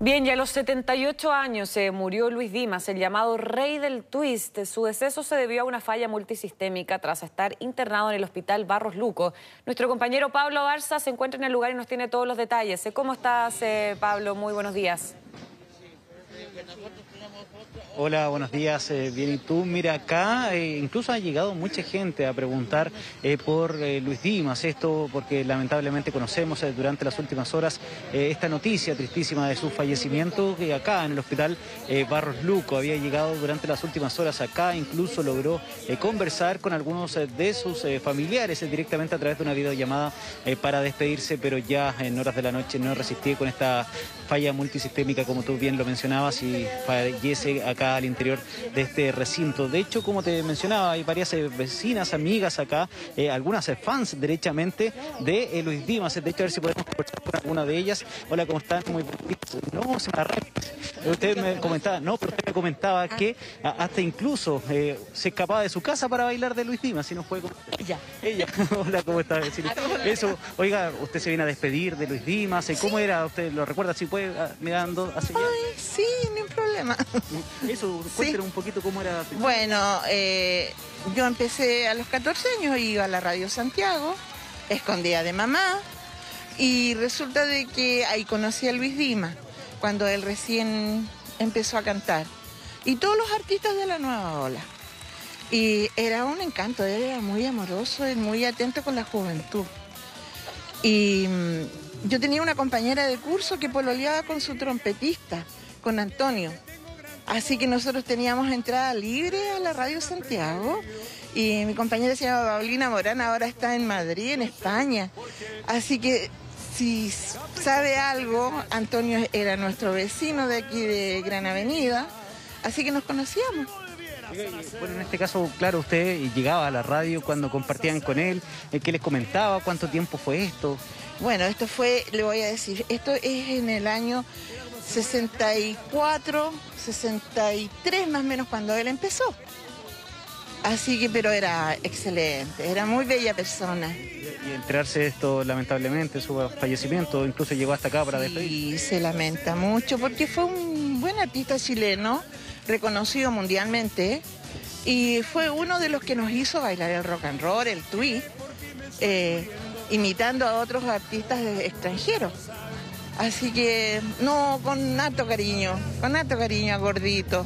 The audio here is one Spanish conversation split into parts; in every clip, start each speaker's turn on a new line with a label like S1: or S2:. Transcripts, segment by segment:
S1: Bien, y a los 78 años se murió Luis Dimas, el llamado rey del twist. Su deceso se debió a una falla multisistémica tras estar internado en el hospital Barros Luco. Nuestro compañero Pablo Barza se encuentra en el lugar y nos tiene todos los detalles. ¿Cómo estás, eh, Pablo? Muy buenos días.
S2: Hola, buenos días. Eh, bien, ¿y tú? Mira, acá eh, incluso ha llegado mucha gente a preguntar eh, por Luis Dimas. Esto porque lamentablemente conocemos durante las últimas horas esta noticia tristísima de su fallecimiento, que acá en el hospital Barros Luco había llegado durante las últimas horas acá, incluso logró conversar con algunos de sus familiares directamente a través de una videollamada para despedirse, pero ya en horas de la noche no resistí con esta falla multisistémica, como tú bien lo mencionabas, y acá al interior de este recinto. De hecho, como te mencionaba, hay varias eh, vecinas, amigas acá, eh, algunas eh, fans derechamente de Luis Dimas. De hecho, a ver si podemos conversar con alguna de ellas. Hola, ¿cómo están? Muy No, se me Usted me comentaba, no, pero usted me comentaba que hasta incluso se escapaba de su casa para bailar de Luis Dimas, si no fue
S3: Ella.
S2: Ella. Hola, ¿cómo está? Eso, oiga, usted se viene a despedir de Luis Dimas. ¿Cómo era? ¿Usted lo recuerda? Si puede, ah, mirando hacia
S3: allá. Ay, sí, no problema.
S2: Eso, cuéntenos un poquito cómo era.
S3: Bueno, eh, yo empecé a los 14 años, iba a la Radio Santiago, escondía de mamá, y resulta de que ahí conocí a Luis Dima, cuando él recién empezó a cantar, y todos los artistas de la nueva ola. Y era un encanto, él era muy amoroso y muy atento con la juventud. Y mm, yo tenía una compañera de curso que pololeaba con su trompetista, con Antonio. Así que nosotros teníamos entrada libre a la Radio Santiago y mi compañera se llama Paulina Morán, ahora está en Madrid, en España. Así que si sabe algo, Antonio era nuestro vecino de aquí de Gran Avenida, así que nos conocíamos.
S2: Bueno, en este caso, claro, usted llegaba a la radio cuando compartían con él, eh, ¿qué les comentaba? ¿Cuánto tiempo fue esto?
S3: Bueno, esto fue, le voy a decir, esto es en el año 64, 63 más o menos cuando él empezó. Así que, pero era excelente, era muy bella persona.
S2: Y enterarse de esto, lamentablemente, su fallecimiento, incluso llegó hasta acá para despedir.
S3: Sí, se lamenta mucho porque fue un buen artista chileno, reconocido mundialmente, y fue uno de los que nos hizo bailar el rock and roll, el tweet, eh, imitando a otros artistas extranjeros. Así que, no, con harto cariño, con harto cariño Gordito.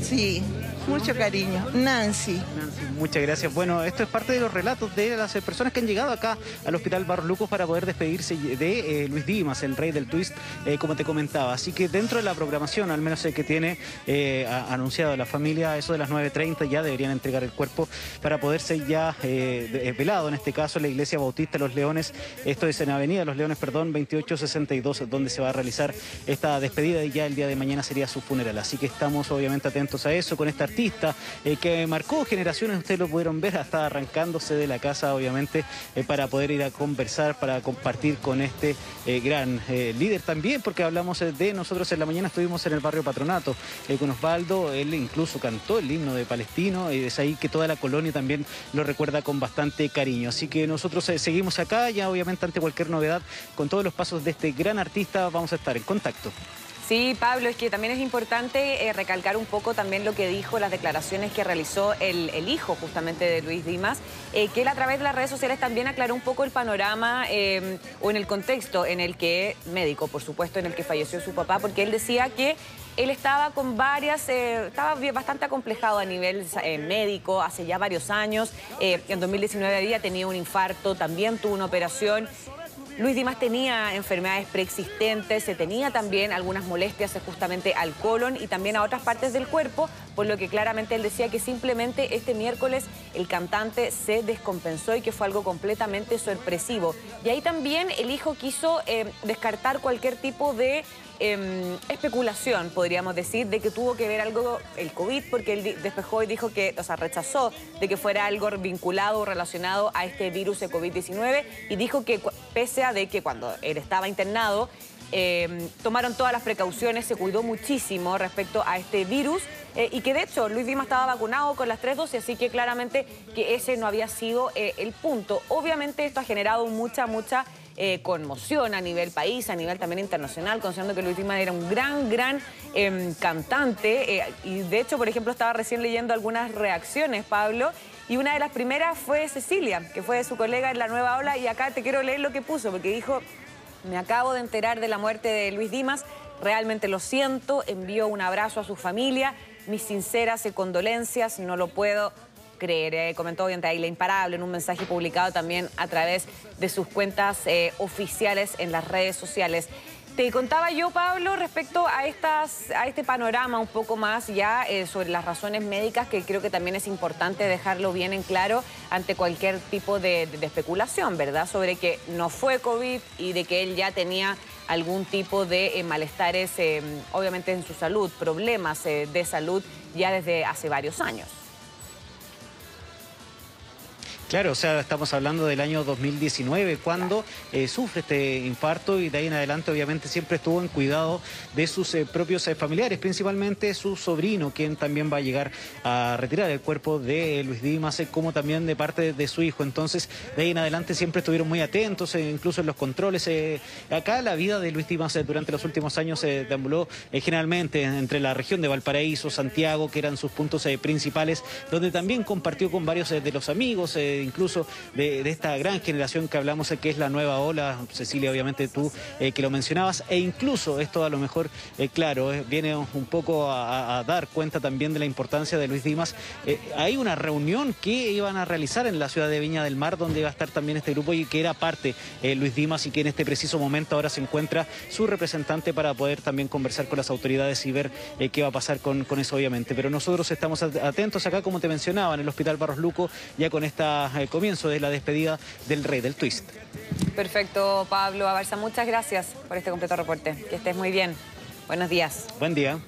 S3: Sí. Mucho cariño. Nancy.
S2: Nancy, muchas gracias. Bueno, esto es parte de los relatos de las personas que han llegado acá al Hospital Barros Lucos para poder despedirse de eh, Luis Dimas, el rey del twist, eh, como te comentaba. Así que dentro de la programación, al menos el que tiene eh, anunciado la familia, eso de las 9.30 ya deberían entregar el cuerpo para poder ser ya velado, en este caso la Iglesia Bautista Los Leones, esto es en Avenida Los Leones, perdón, 2862, donde se va a realizar esta despedida y ya el día de mañana sería su funeral. Así que estamos obviamente atentos a eso con esta artista eh, que marcó generaciones, ustedes lo pudieron ver, hasta arrancándose de la casa, obviamente, eh, para poder ir a conversar, para compartir con este eh, gran líder también, porque hablamos de nosotros en la mañana, estuvimos en el barrio Patronato con Osvaldo, él incluso cantó el himno de Palestino, y es ahí que toda la colonia también lo recuerda con bastante cariño. Así que nosotros seguimos acá, ya obviamente ante cualquier novedad, con todos los pasos de este gran artista, vamos a estar en contacto.
S1: Sí, Pablo, es que también es importante eh, recalcar un poco también lo que dijo, las declaraciones que realizó el, hijo justamente de Luis Dimas, eh, que él a través de las redes sociales también aclaró un poco el panorama eh, o en el contexto en el que, médico por supuesto, en el que falleció su papá, porque él decía que él estaba con varias, estaba bastante acomplejado a nivel médico hace ya varios años, en 2019 había tenido un infarto, también tuvo una operación Luis Dimas tenía enfermedades preexistentes, se tenía también algunas molestias justamente al colon y también a otras partes del cuerpo, por lo que claramente él decía que simplemente este miércoles el cantante se descompensó y que fue algo completamente sorpresivo. Y ahí también el hijo quiso eh, descartar cualquier tipo de em, especulación, podríamos decir, de que tuvo que ver algo el COVID, porque él despejó y dijo que, o sea, rechazó de que fuera algo vinculado o relacionado a este virus de COVID-19 y dijo que pese a de que cuando él estaba internado, em, tomaron todas las precauciones, se cuidó muchísimo respecto a este virus eh, y que de hecho Luis Dima estaba vacunado con las tres dosis, así que claramente que ese no había sido eh, el punto. Obviamente esto ha generado mucha, mucha conmoción a nivel país, a nivel también internacional, considerando que Luis Dimas era un gran, gran em, cantante. y de hecho, por ejemplo, estaba recién leyendo algunas reacciones, Pablo, y una de las primeras fue Cecilia, que fue su colega en La Nueva Ola, y acá te quiero leer lo que puso, porque dijo, me acabo de enterar de la muerte de Luis Dimas, realmente lo siento, envío un abrazo a su familia, mis sinceras condolencias, no lo puedo creer, eh, comentó ahí la imparable en un mensaje publicado también a través de sus cuentas eh, oficiales en las redes sociales. Te contaba yo, Pablo, respecto a, estas, a este panorama un poco más ya eh, sobre las razones médicas, que creo que también es importante dejarlo bien en claro ante cualquier tipo de, especulación, ¿verdad? Sobre que no fue COVID y de que él ya tenía algún tipo de eh, malestares, eh, obviamente en su salud, problemas de salud ya desde hace varios años.
S2: Claro, o sea, estamos hablando del año 2019, cuando eh, sufre este infarto y de ahí en adelante obviamente siempre estuvo en cuidado de sus eh, propios eh, familiares, principalmente su sobrino, quien también va a llegar a retirar el cuerpo de Luis Dimas, como también de parte de su hijo. Entonces, de ahí en adelante siempre estuvieron muy atentos, incluso en los controles. acá la vida de Luis Dimas durante los últimos años se deambuló generalmente entre la región de Valparaíso, Santiago, que eran sus puntos principales, donde también compartió con varios de los amigos, incluso de, esta gran generación que hablamos, que es la nueva ola, Cecilia, obviamente tú eh, que lo mencionabas, e incluso esto a lo mejor, eh, claro, eh, viene un poco a, dar cuenta también de la importancia de Luis Dimas. hay una reunión que iban a realizar en la ciudad de Viña del Mar, donde iba a estar también este grupo y que era parte Luis Dimas y que en este preciso momento ahora se encuentra su representante para poder también conversar con las autoridades y ver qué va a pasar con eso, obviamente. Pero nosotros estamos atentos acá, como te mencionaba, en el Hospital Barros Luco, ya con esta el comienzo de la despedida del rey del twist.
S1: Perfecto, Pablo Abarza, muchas gracias por este completo reporte. Que estés muy bien. Buenos días.
S2: Buen día.